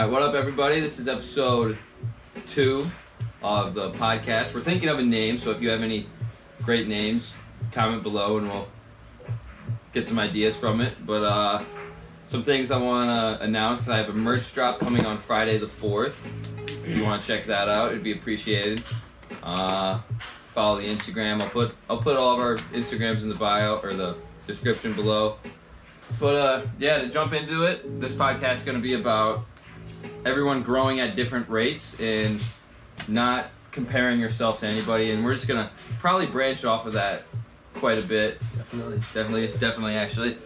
right, what up, everybody? This is episode two of the podcast. We're thinking of a name, so if you have any great names, comment below and we'll get some ideas from it. But uh, some things I want to announce. I have a merch drop coming on Friday the 4th. If you want to check that out, it'd be appreciated. Uh, follow the Instagram. I'll put I'll put all of our Instagrams in the bio or the description below. But uh, yeah, to jump into it, this podcast is going to be about everyone growing at different rates and not comparing yourself to anybody. And we're just to probably branch off of that quite a bit. Definitely. Definitely, definitely, actually.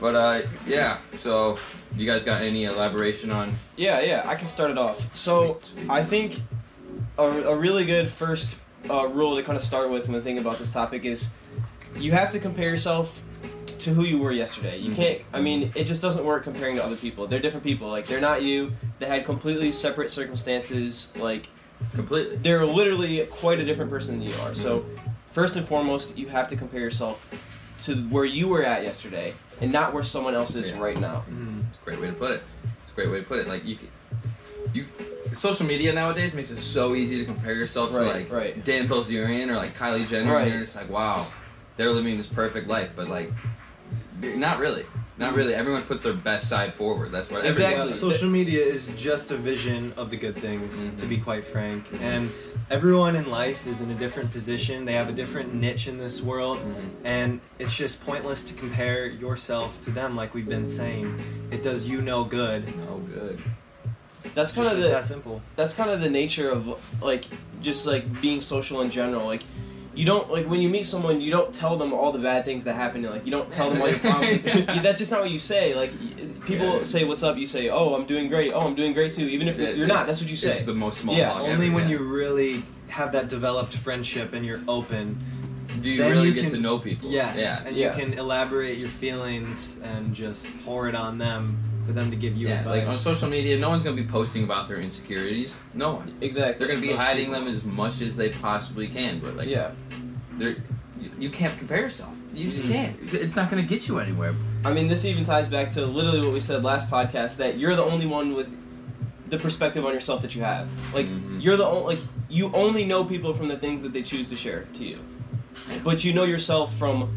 But uh, yeah. So, you guys got any elaboration on? Yeah, yeah, I can start it off. So. I think a, a really good first uh, rule to kind of start with when thinking about this topic is you have to compare yourself to who you were yesterday. You Mhm. can't. I mean, it just doesn't work comparing to other people. They're different people. Like they're not you. They had completely separate circumstances. Like Completely. they're literally quite a different person than you are. So first and foremost, you have to compare yourself to where you were at yesterday and not where someone else is Yeah. right now. Mhm. It's a great way to put it. It's a great way to put it. Like you, can, you, social media nowadays makes it so easy to compare yourself to like right. Dan Bilzerian or like Kylie Jenner, Right. and you're just like, wow, they're living this perfect life, but like, not really, not really. Everyone puts their best side forward. That's what Exactly. everyone social media is just a vision of the good things, to Mhm. be quite frank. And everyone in life is in a different position. They have a different niche in this world. Mhm. And it's just pointless to compare yourself to them, like we've been saying. It does you no good. Oh, good. That's kind Just of the that simple. that's kind of the nature of like just like being social in general like you don't like when you meet someone you don't tell them all the bad things that happen like you don't tell them all your problems You- that's just not what you say like people Yeah. say what's up you say oh i'm doing great oh i'm doing great too even if Yeah, you're not that's what you say It's the most small Yeah, talk Only ever, when yeah. you really have that developed friendship and you're open. do you then really you get can- to know people. Yes. Yeah. And Yeah. you can elaborate your feelings and just pour it on them for them to give you yeah, like on social media, no one's gonna be posting about their insecurities. No one. exactly They're gonna be Most hiding people. them as much as they possibly can, but like, yeah they're you, you can't compare yourself. You just Mhm. can't. It's not gonna get you anywhere. i mean this even ties back to literally what we said last podcast that you're the only one with the perspective on yourself that you have like Mhm. you're the only like you only know people from the things that they choose to share to you but you know yourself from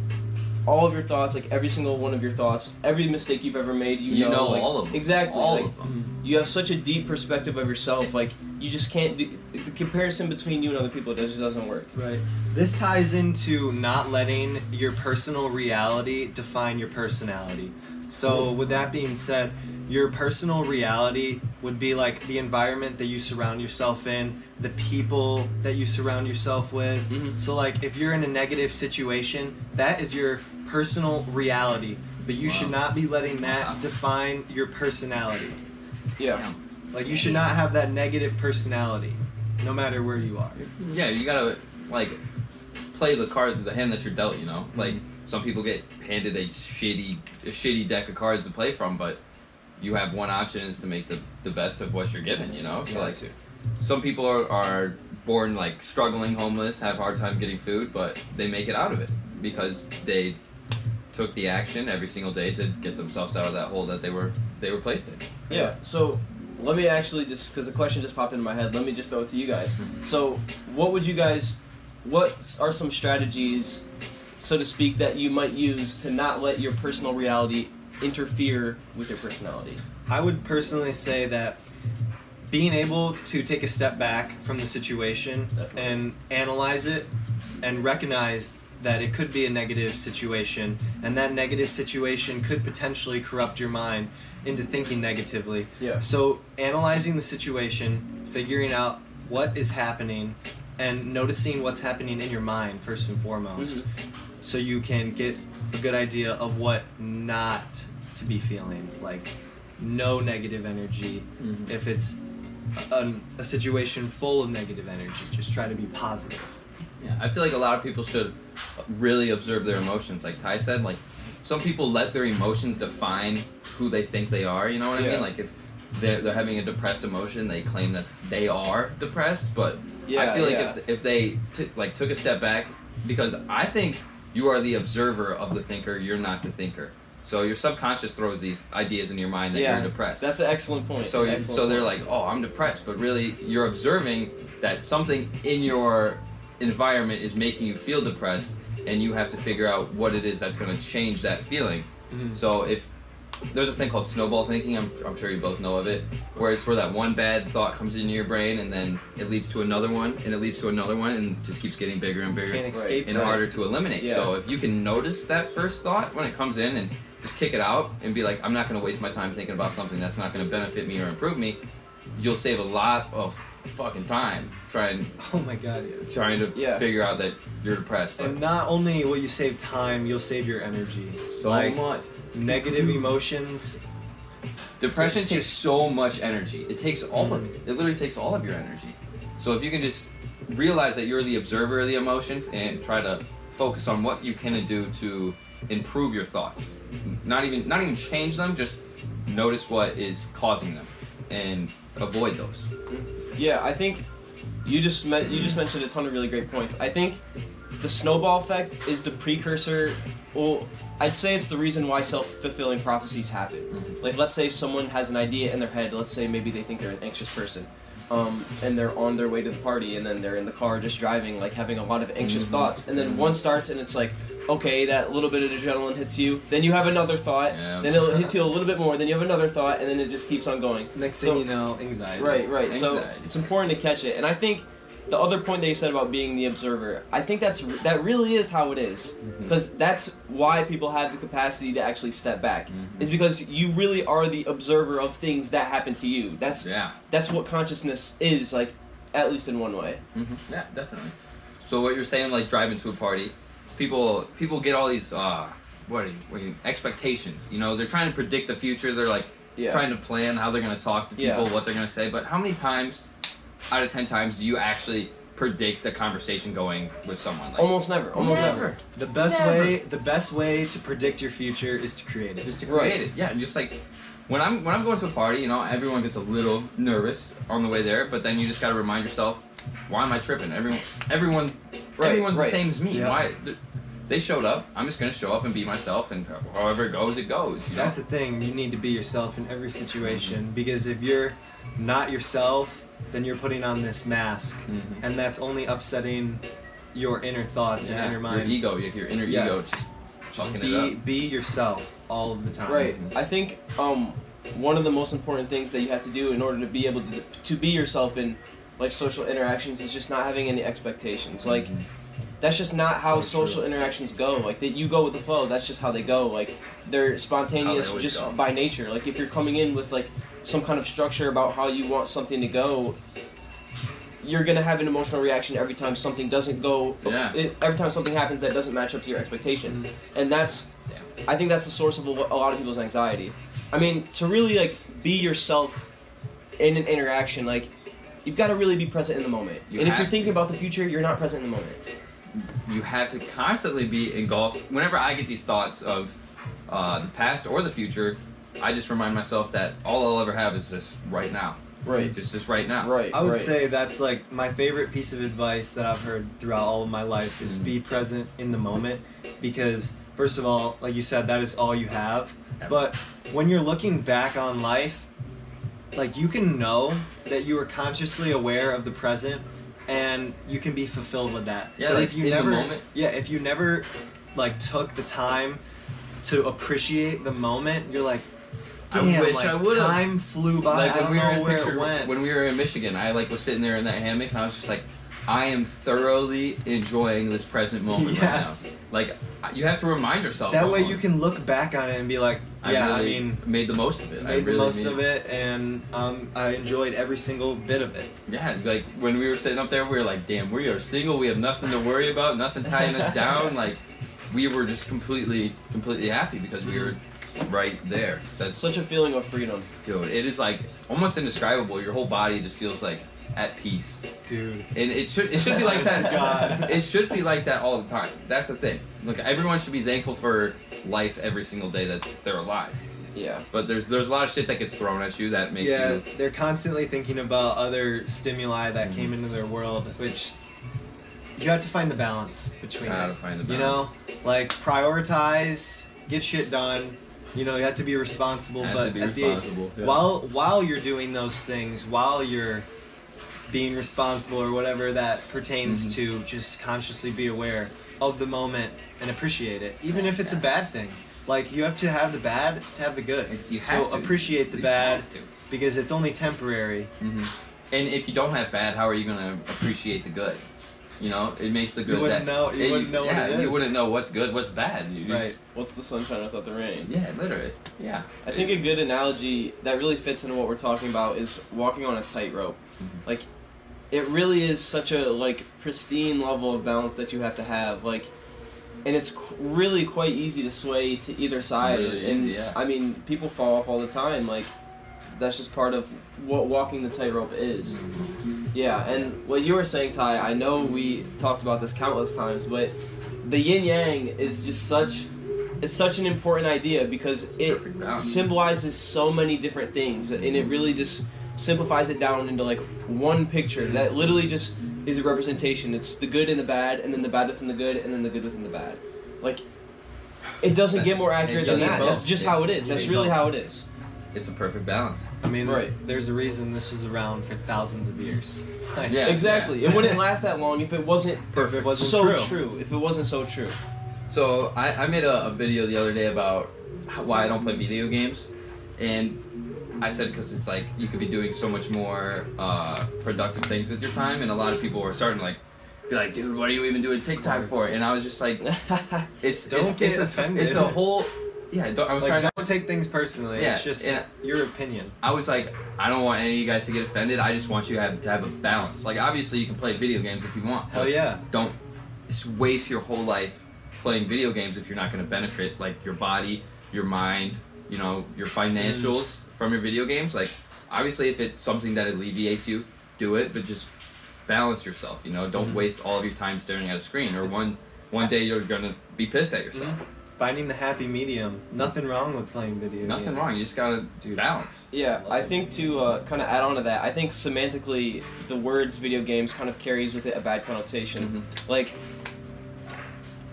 all of your thoughts like every single one of your thoughts every mistake you've ever made you, You know like, all of them. exactly All like, of them. Mm-hmm. you have such a deep perspective of yourself like you just can't do the comparison between you and other people just doesn't work Right. This ties into not letting your personal reality define your personality. So, with that being said, your personal reality would be like the environment that you surround yourself in, the people that you surround yourself with. Mhm. So, like, if you're in a negative situation, that is your personal reality. But you should not be letting Wow. that define your personality. yeah Like, you should not have that negative personality, no matter where you are. Yeah, you gotta like play the card, the hand that you're dealt. You know, like some people get handed a shitty, a shitty deck of cards to play from, but you have one option is to make the the best of what you're given. You know, so like some people are, are born like struggling, homeless, have a hard time getting food, but they make it out of it because they took the action every single day to get themselves out of that hole that they were they were placed in. yeah so let me actually just because a question just popped into my head let me just throw it to you guys Mhm. so what would you guys what are some strategies so to speak that you might use to not let your personal reality interfere with your personality I would personally say that being able to take a step back from the situation Definitely. and analyze it and recognize that it could be a negative situation and that negative situation could potentially corrupt your mind into thinking negatively. yeah So, analyzing the situation, figuring out what is happening, and noticing what's happening in your mind first and foremost Mhm. so you can get a good idea of what not to be feeling like no negative energy Mhm. if it's a, a situation full of negative energy just try to be positive Yeah, I feel like a lot of people should really observe their emotions. Like Ty said, like some people let their emotions define who they think they are. You know what I Yeah. mean? Like if they're, they're having a depressed emotion, they claim that they are depressed. But Yeah, I feel like yeah. if, if they t- like took a step back, because I think you are the observer of the thinker, you're not the thinker. So your subconscious throws these ideas in your mind that Yeah, you're depressed. That's an excellent point. so Excellent so they're point. like, oh, I'm depressed, but really you're observing that something in your environment is making you feel depressed, and you have to figure out what it is that's going to change that feeling. Mhm. So if there's this thing called snowball thinking, I'm, I'm sure you both know of it, where it's where that one bad thought comes into your brain and then it leads to another one and it leads to another one and just keeps getting bigger and bigger Can't and that. harder to eliminate. Yeah. So if you can notice that first thought when it comes in and just kick it out and be like, I'm not going to waste my time thinking about something that's not going to benefit me or improve me, you'll save a lot of fucking time trying Oh my god, yeah. trying to Yeah. figure out that you're depressed. But And not only will you save time, you'll save your energy. so like much. negative emotions. Depression takes so much energy. It takes all of it. It literally takes all of your energy. So if you can just realize that you're the observer of the emotions and try to focus on what you can do to improve your thoughts. Not even not even change them, just notice what is causing them and avoid those. Yeah, I think you just met, you just mentioned a ton of really great points. I think the snowball effect is the precursor. Well, I'd say it's the reason why self-fulfilling prophecies happen. Mhm. Like, let's say someone has an idea in their head. Let's say maybe they think they're an anxious person, um, and they're on their way to the party, and then they're in the car just driving, like having a lot of anxious Mhm. thoughts. And then Mhm. one starts, and it's like, okay, that little bit of adrenaline hits you. Then you have another thought. Yeah. Then it hits you a little bit more. Then you have another thought, and then it just keeps on going. Next So- thing you know, anxiety. Right, right. So it's important to catch it, and I think the other point that you said about being the observer, I think that's that really is how it is, because that's why people have the capacity to actually step back. Mhm. Is because you really are the observer of things that happen to you. That's Yeah. that's what consciousness is like, at least in one way. hmm Yeah, definitely. So what you're saying, like driving to a party, people people get all these uh, what, are you, what you, expectations. You know, they're trying to predict the future. They're like Yeah. trying to plan how they're going to talk to people, Yeah. what they're going to say. But how many times, out of ten times, do you actually predict the conversation going with someone? Like, Almost never. Almost never. never. The best Never. way, the best way to predict your future is to create it. Just to Right. create it. Yeah, and just like when I'm when I'm going to a party, you know, everyone gets a little nervous on the way there, but then you just got to remind yourself, why am I tripping? Everyone, everyone's Right, everyone's right. the same as me. Yeah. Why? They showed up. I'm just gonna show up and be myself, and however it goes, it goes. You know? That's the thing. You need to be yourself in every situation because if you're not yourself, then you're putting on this mask, Mhm. and that's only upsetting your inner thoughts Yeah, and inner mind. Your ego, your, your inner Yes. ego, just Just fucking it be up. be yourself all of the time. Right. I think um, one of the most important things that you have to do in order to be able to to be yourself in like social interactions is just not having any expectations. Like Mhm. that's just not how So true. social interactions go. Like that you go with the flow. That's just how they go. Like they're spontaneous always just go. by nature. Like if you're coming in with like some kind of structure about how you want something to go, you're gonna have an emotional reaction every time something doesn't go. Yeah. Every time something happens that doesn't match up to your expectation, Mm-hmm. and that's. I think that's the source of a, a lot of people's anxiety. I mean, to really like be yourself in an interaction, like you've got to really be present in the moment. You and if you're to. thinking about the future, you're not present in the moment. you have to constantly be engulfed. Whenever I get these thoughts of uh, the past or the future, I just remind myself that all I'll ever have is this right now. Right. Just this right now. Right. I would right. say that's like my favorite piece of advice that I've heard throughout all of my life is Mhm. be present in the moment because first of all, like you said, that is all you have. But when you're looking back on life, like you can know that you were consciously aware of the present and you can be fulfilled with that. Yeah, but like if you in the never moment. Yeah, if you never like took the time to appreciate the moment, you're like I wish like, I would've." time flew by. I don't know where picture- it went. when we were in Michigan, I like was sitting there in that hammock and I was just like, I am thoroughly enjoying this present moment Yes. right now. Like you have to remind yourself. That way you can look back on it and be like, yeah, I, really mean, made the most of it. I made the most made- of it, and um, I enjoyed every single bit of it. Yeah, like when we were sitting up there, we were like, "Damn, we are single. We have nothing to worry about. Nothing tying us down." Like, we were just completely, completely happy because we were right there. That's Such a feeling of freedom. dude. It is like almost indescribable. Your whole body just feels like at peace, Dude. and it should it should be like that. God. It should be like that all the time. That's the thing. Look, everyone should be thankful for life every single day that they're alive. Yeah. But there's there's a lot of shit that gets thrown at you that makes yeah, you they're constantly thinking about other stimuli that came mm-hmm. into their world, which you have to find the balance between How it. to find the You know, like prioritize, get shit done, You know, you have to be responsible, but be at the- yeah. while while you're doing those things, while you're being responsible or whatever that pertains Mhm. to, just consciously be aware of the moment and appreciate it, even if it's a bad thing. Like you have to have the bad to have the good. You so have to. appreciate the You bad to. because it's only temporary. hmm And if you don't have bad, how are you gonna appreciate the good? You know, it makes the good. wouldn't that, know- you it- wouldn't know what yeah, it You wouldn't know what's good, what's bad. You just, Right. What's the sunshine without the rain? Yeah, literally. Yeah. I think a good analogy that really fits into what we're talking about is walking on a tightrope. Mhm. Like, it really is such a like pristine level of balance that you have to have. Like, and it's qu- really quite easy to sway to either side. Really and easy, yeah. I mean, people fall off all the time. Like, that's just part of what walking the tightrope is. Yeah, and what you were saying, Ty, I know we talked about this countless times, but the yin yang is just such it's such an important idea because It's it symbolizes so many different things and it really just simplifies it down into like one picture that literally just is a representation. It's the good and the bad and then the bad within the good and then the good within the bad. Like it doesn't get more accurate than that. That's just how it is. That's really how it is. It's a perfect balance. I mean, Right. there's a reason this was around for thousands of years. Like, Yeah. Exactly. It wouldn't last that long if it wasn't If it wasn't so true. true. If it wasn't so true. So I, I made a, a video the other day about how, why I don't play video games, and I said because it's like you could be doing so much more uh, productive things with your time, and a lot of people were starting to like be like, dude, what are you even doing TikTok for? And I was just like, it's Don't it's, get it's a. It's a whole yeah. Don't, I was like, trying. don't To, take things personally. Yeah, it's just and- your opinion. I was like, I don't want any of you guys to get offended. I just want you to have to have a balance. Like obviously you can play video games if you want. Hell yeah. don't just waste your whole life playing video games if you're not going to benefit like your body, your mind, you know, your financials from your video games. Like obviously if it's something that alleviates you, do it, but just balance yourself, you know, don't Mhm. waste all of your time staring at a screen or It's- one one day you're going to be pissed at yourself. Finding the happy medium. Nothing wrong with playing video games. Nothing games. wrong, you just got to do balance. Yeah, I think to uh, kind of add on to that, I think semantically the words video games kind of carries with it a bad connotation. Mm-hmm. Like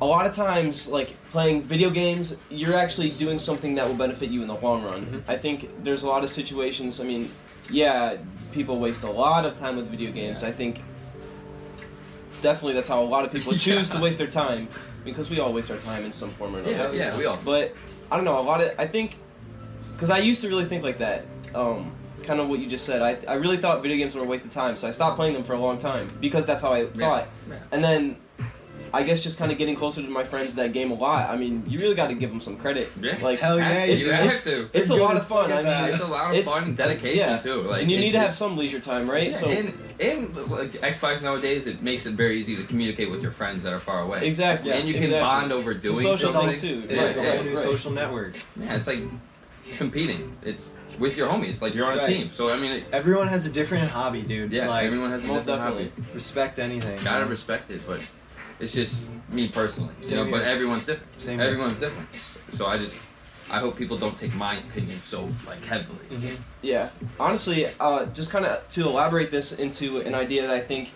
a lot of times, like playing video games, you're actually doing something that will benefit you in the long run. Mhm. I think there's a lot of situations. I mean, yeah, people waste a lot of time with video games. Yeah. I think definitely that's how a lot of people choose to waste their time because we all waste our time in some form or another. Yeah, yeah, we all. But I don't know. A lot of I think because I used to really think like that. Um, kind of what you just said. I I really thought video games were a waste of time, so I stopped playing them for a long time because that's how I thought. Yeah. And then I guess just kind of getting closer to my friends that game a lot. I mean, you really got to give them some credit. Yeah. Like Hell yeah, you it's, have to. it's a You're lot of as fun. fuck I mean. It's a lot of fun and dedication yeah. too. Like and you it- need to have some leisure time, right? Yeah, so and, and like Xbox nowadays, it makes it very easy to communicate with your friends that are far away. exactly. and you can bond over a doing social something. thing, too. Yeah, It's a yeah, whole new right. social network. Yeah, it's like competing. It's with your homies. Like you're on a Right. team. So I mean, it, Everyone has a different hobby, dude. yeah, like, everyone has a most different definitely. hobby. respect anything. Gotta respect it, but it's just me personally. You Same know, but everyone's different. Same here. everyone's different. So I just, I hope people don't take my opinion so like heavily. Mhm. Yeah, honestly, uh, just kind of to elaborate this into an idea that I think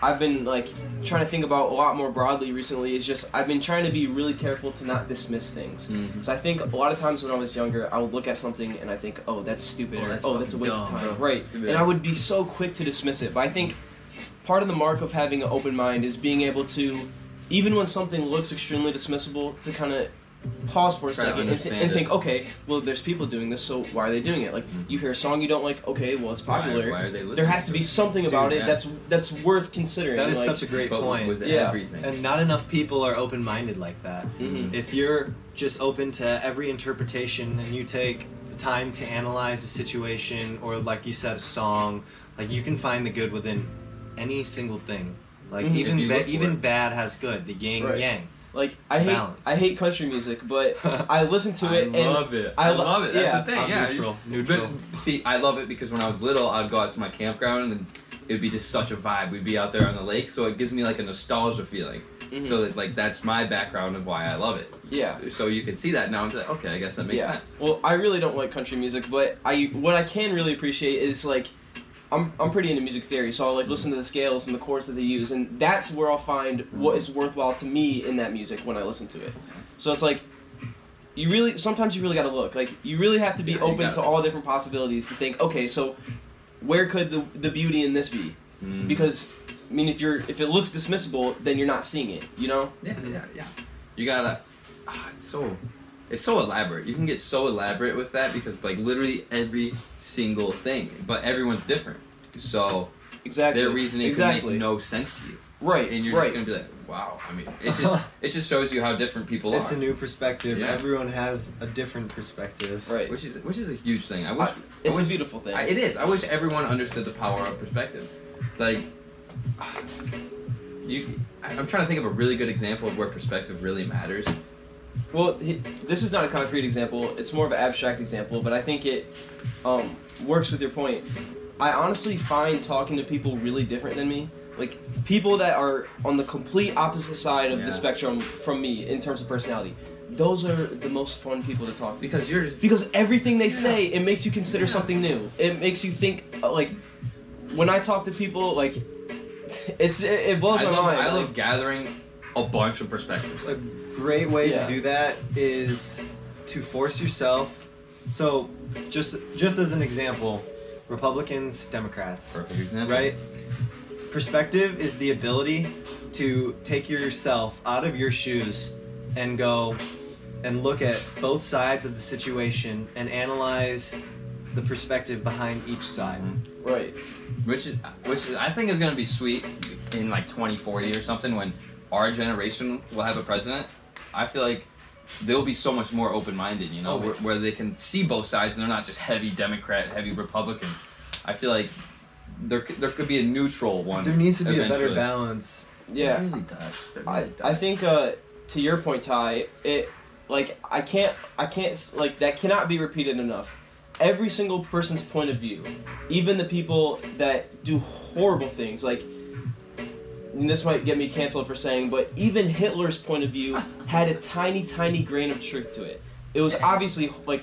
I've been like trying to think about a lot more broadly recently is just I've been trying to be really careful to not dismiss things. Mhm. So I think a lot of times when I was younger, I would look at something and I think, oh, that's stupid, Oh, or that's oh, that's a waste fucking of time, bro. right? Yeah. And I would be so quick to dismiss it. But I think part of the mark of having an open mind is being able to, even when something looks extremely dismissible, to kind of pause for a Try second and, th- and think, okay, well, there's people doing this, so why are they doing it? Like, Mhm. you hear a song you don't like, okay, well, it's popular. Why, are they listening? there has to be something about Dude, it that's that's worth considering. That is like, such a great but point. with Yeah. everything. And not enough people are open minded like that. Mhm. If you're just open to every interpretation and you take the time to analyze a situation or, like you said, a song, like you can find the good within any single thing. Like Mhm. Even ba- even it. bad has good. The yin Right. yang. Like I hate balance. I hate country music, but I listen to it I and love it. I I, lo- love it. That's yeah. the thing. I'm yeah, neutral. But, Neutral. see, I love it because when I was little, I'd go out to my campground and it would be just such a vibe. We'd be out there on the lake, so it gives me like a nostalgia feeling. Mhm. So that like that's my background of why I love it. yeah. So you can see that now and be like, okay, I guess that makes yeah. sense. Well, I really don't like country music, but I what I can really appreciate is like I'm I'm pretty into music theory, so I'll like listen to the scales and the chords that they use, and that's where I'll find what is worthwhile to me in that music when I listen to it. So it's like you really sometimes you really got to look. Like you really have to be Yeah, open gotta. to all different possibilities to think, okay, so where could the the beauty in this be? Mm. Because I mean, if you're if it looks dismissible, then you're not seeing it. You know? Yeah, yeah, yeah. You gotta. ah, it's so. It's so elaborate. You can get so elaborate with that because like literally every single thing, but everyone's different. So Exactly. their reasoning exactly. can make no sense to you, right. and you're right. just gonna be like, "Wow." I mean, it just it just shows you how different people It's are, It's a new perspective. Yeah. Everyone has a different perspective. right. which is which is a huge thing. I wish I- it's I a wish, beautiful thing. I, it is. I wish everyone understood the power of perspective. Like, you. I'm trying to think of a really good example of where perspective really matters. Well, he, this is not a concrete example. It's more of an abstract example, but I think it um, works with your point. I honestly find talking to people really different than me. Like people that are on the complete opposite side of Yeah. the spectrum from me in terms of personality. Those are the most fun people to talk to. Because you're just Because everything they Yeah. say, it makes you consider Yeah. something new. It makes you think uh, like when I talk to people, like it's it, it blows I my love, mind. I like- love gathering a bunch of perspectives. A great way Yeah. to do that is to force yourself. So, just just as an example, Republicans, Democrats, Perfect example. right? Perspective is the ability to take yourself out of your shoes and go and look at both sides of the situation and analyze the perspective behind each side. Mm-hmm. right. Which is, which is, I think is going to be sweet in like 2040 or something when our generation will have a president. I feel like they'll be so much more open-minded, you know, Oh, where, where they can see both sides and they're not just heavy Democrat, heavy Republican. I feel like there could, there could be a neutral one. There needs to be a better balance. Yeah. It really does. It I, does. I think uh, to your point, Ty, it like I can't I can't like that cannot be repeated enough. Every single person's point of view, even the people that do horrible things, like and this might get me canceled for saying, but even Hitler's point of view had a tiny, tiny grain of truth to it. It was obviously like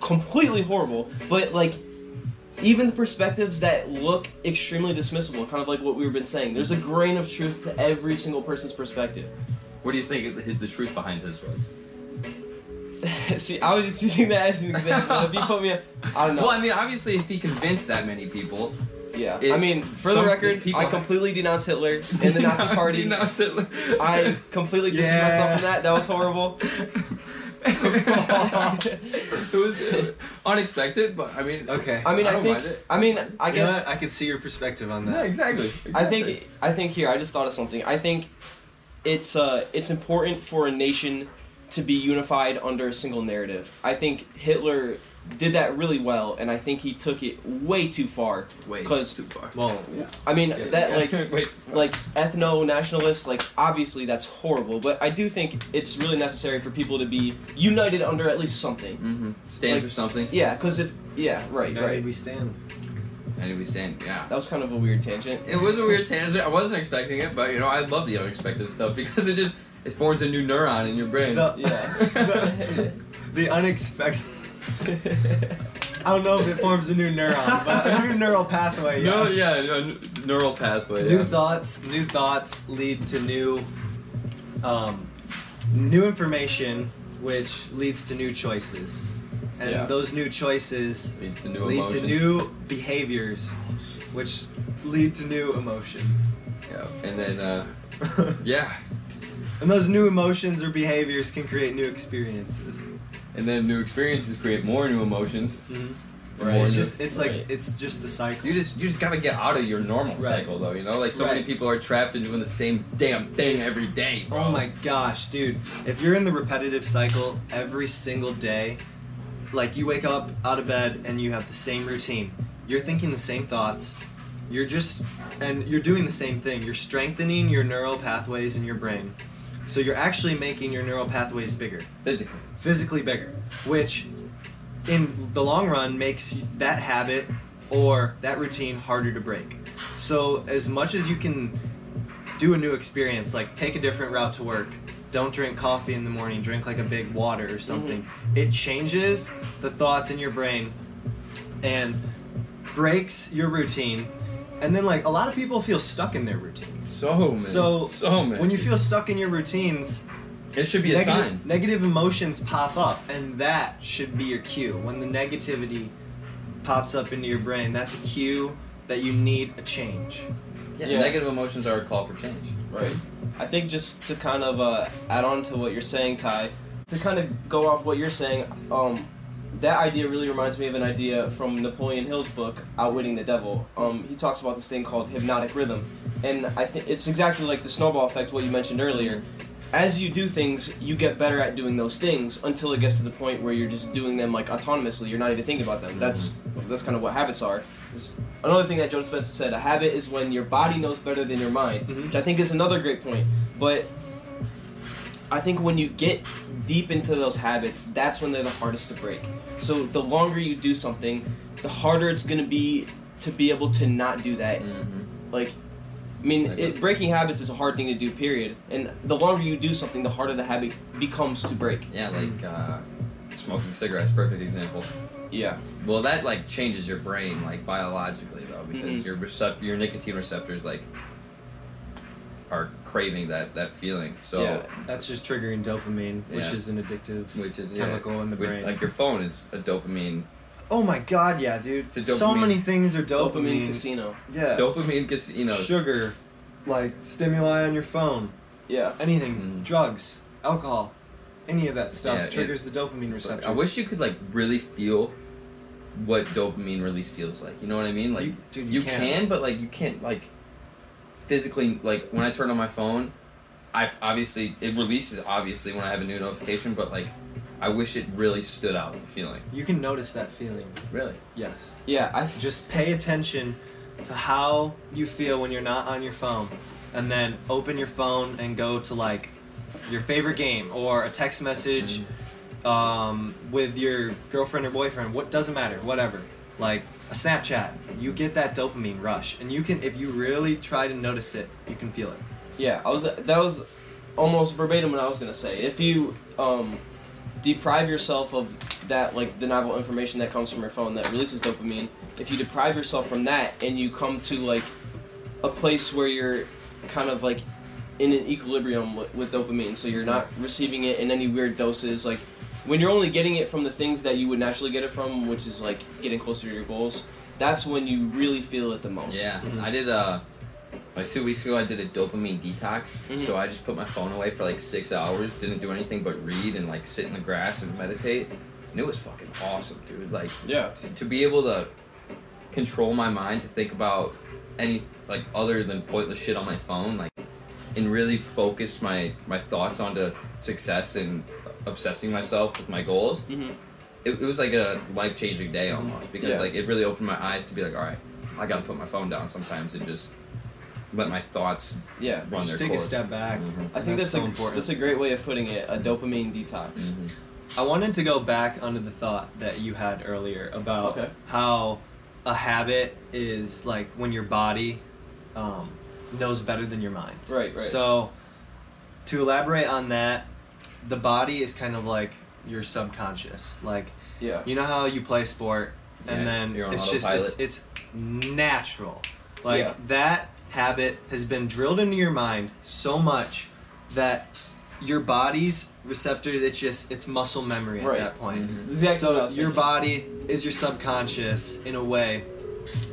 completely horrible, but like even the perspectives that look extremely dismissible, kind of like what we've been saying, there's a grain of truth to every single person's perspective. What do you think the, the truth behind his was? See, I was just using that as an example. if you put me, I don't know. Well, I mean, obviously, if he convinced that many people, yeah, it- I mean, for the some record, people- I completely denounce Hitler and the Nazi Party. Denounce Hitler. I completely distance Yeah. myself from that. That was horrible. it was uh, unexpected, but I mean, Okay. I mean, I I, don't think, mind it. I mean, I You know guess what? I could see your perspective on yeah, that. exactly. I exactly. think I think here I just thought of something. I think it's uh it's important for a nation to be unified under a single narrative. I think Hitler did that really well, and I think he took it way too far. Wait, 'cause- too far. Well, yeah. I mean Yeah, that yeah. like Wait, like ethno nationalist like obviously that's horrible, but I do think it's really necessary for people to be united under at least something. hmm stand like- for something. Yeah, because if yeah right United right we stand. And we stand. Yeah. that was kind of a weird tangent. It was a weird tangent. I wasn't expecting it, but you know, I love the unexpected stuff because it just it forms a new neuron in your brain. The, Yeah. the, the unexpected. I don't know if it forms a new neuron, but a new neural pathway. no, yeah, a neural pathway. New yeah. thoughts, new thoughts lead to new, um, new information, which leads to new choices, and Yeah. those new choices leads to new lead emotions. to new behaviors, which lead to new emotions. Yeah, and then uh, yeah, And those new emotions or behaviors can create new experiences. And then new experiences create more new emotions. Mhm. Right. It's just it's like it's just the cycle. You just you just gotta get out of your normal Right. cycle though, you know? Like so many people are trapped in doing the same damn thing every day. Bro. Oh my gosh, dude. If you're in the repetitive cycle every single day, like you wake up out of bed and you have the same routine, you're thinking the same thoughts, you're just, and you're doing the same thing. You're strengthening your neural pathways in your brain. So you're actually making your neural pathways bigger, Physically. physically bigger, which in the long run makes that habit or that routine harder to break. So as much as you can do a new experience, like take a different route to work, don't drink coffee in the morning, drink like a big water or something. Mm-hmm. It changes the thoughts in your brain and breaks your routine. And then like a lot of people feel stuck in their routines. So man. So, so man. When you feel stuck in your routines, It should be a negative, sign. negative emotions pop up, and that should be your cue. When the negativity pops up into your brain, that's a cue that you need a change. Yeah, Yeah. Negative emotions are a call for change. Right. I think just to kind of uh, add on to what you're saying, Ty, to kind of go off what you're saying, um, that idea really reminds me of an idea from Napoleon Hill's book, Outwitting the Devil. Um, he talks about this thing called hypnotic rhythm, and I think it's exactly like the snowball effect, what you mentioned earlier. As you do things, you get better at doing those things until it gets to the point where you're just doing them like autonomously. You're not even thinking about them. That's that's kind of what habits are. Another thing that Joe Dispenza said: a habit is when your body knows better than your mind, Mhm. which I think is another great point. But I think when you get deep into those habits, that's when they're the hardest to break. So the longer you do something, the harder it's going to be to be able to not do that. Mm-hmm. Like, I mean, it, breaking habits is a hard thing to do. Period. And the longer you do something, the harder the habit becomes to break. Yeah, like uh, smoking cigarettes, perfect example. Yeah. Well, that like changes your brain like biologically though, because Mhm. your recept- your nicotine receptors like are craving that that feeling. So, Yeah. That's just triggering dopamine, which Yeah. is an addictive which is yeah, chemical in the with- brain. Like your phone is a dopamine. oh my god, yeah, dude. So many things are Dopamine, dopamine. casino. Yeah. Dopamine gets you know. Sugar, like stimuli on your phone, Yeah. anything, Mm. drugs, alcohol, any of that stuff Yeah, it- triggers the dopamine receptors. I wish you could like really feel what dopamine release feels like. You know what I mean? Like You- dude, you you can. can. but like you can't like physically like when I turn on my phone, I obviously it releases obviously when I have a new notification, but like I wish it really stood out the feeling. You can notice that feeling. Really? Yes. Yeah. I. Just pay attention to how you feel when you're not on your phone, and then open your phone and go to like your favorite game or a text message um, with your girlfriend or boyfriend. What doesn't matter, whatever. Like a Snapchat, you get that dopamine rush, and you can, if you really try to notice it, you can feel it. Yeah, I was. That was almost verbatim what I was gonna say. If you um, deprive yourself of that, like the novel information that comes from your phone that releases dopamine, if you deprive yourself from that and you come to like a place where you're kind of like in an equilibrium with, with dopamine, so you're not receiving it in any weird doses, like. When you're only getting it from the things that you would naturally get it from, which is like getting closer to your goals, that's when you really feel it the most. Yeah, Mhm. I did. Uh, like two weeks ago, I did a dopamine detox. Mhm. So I just put my phone away for like six hours. Didn't do anything but read and like sit in the grass and meditate. And it was fucking awesome, dude. Like Yeah. to, to be able to control my mind to think about any like other than pointless shit on my phone, like and really focus my my thoughts onto success and obsessing myself with my goals. hmm It, it was like a life changing day almost because Yeah. like it really opened my eyes to be like, all right, I gotta put my phone down sometimes and just let my thoughts Yeah. run Just their take a step back. Mhm. I think that's, so a, important. that's a great way of putting it. A dopamine detox. Mhm. I wanted to go back onto the thought that you had earlier about Okay. how a habit is like when your body um, knows better than your mind. Right, right. So, to elaborate on that, the body is kind of like your subconscious. Like, yeah. you know how you play sport, and Yeah, then it's just it's, it's natural. Like Yeah. that habit has been drilled into your mind so much that your body's receptors it's just it's muscle memory at Right. that point. Mhm. Exactly So your body is your subconscious in a way,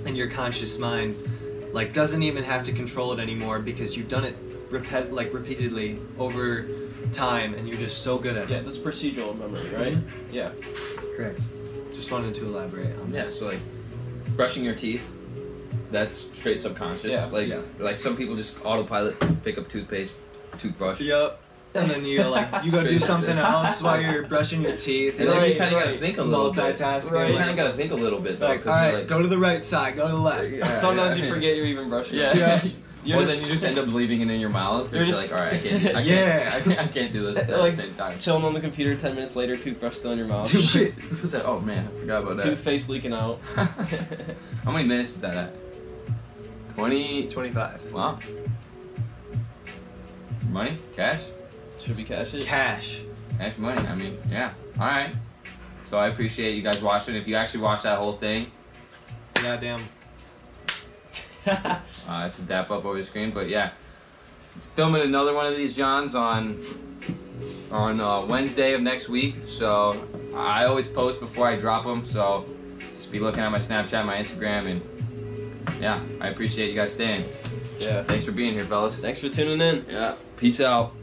and your conscious mind like doesn't even have to control it anymore because you've done it repet like repeatedly over time, and you're just so good at it. Yeah, that's procedural memory, right? Mm-hmm. Yeah. Correct. Just wanted to elaborate on Yeah, that. so like brushing your teeth, that's straight subconscious. Yeah, like yeah. like some people just autopilot, pick up toothpaste, toothbrush. Yep. And then you like you go do something else while you're brushing your teeth. And then Right, you kind of gotta right. think a little bit. Multitasking. You kind of gotta think a little bit though. Like, 'cause all you're go to the right side, go to the left. Yeah. Sometimes you forget you're even brushing. Yeah. Yeah. You're or just- then you just end up leaving it in your mouth. You're You're just- just like, all right, I can't, I can't, Yeah. I can't, I can't do this at the Like, same time. Chilling on the computer, ten minutes later, toothbrush still in your mouth, Dude. Who's that? Oh man, I forgot about that. toothpaste leaking out. How many minutes is that at? Twenty. 25. Wow. Money, cash, Should we cash it? Cash. cash money. I mean, yeah. All right. So I appreciate you guys watching. If you actually watched that whole thing, Goddamn. uh, it's a dap up over the screen. But yeah, filming another one of these Johns on on uh, Wednesday of next week. So I always post before I drop them. So just be looking at my Snapchat, my Instagram, and yeah, I appreciate you guys staying. Yeah. Thanks for being here, fellas. Thanks for tuning in. Yeah. Peace out.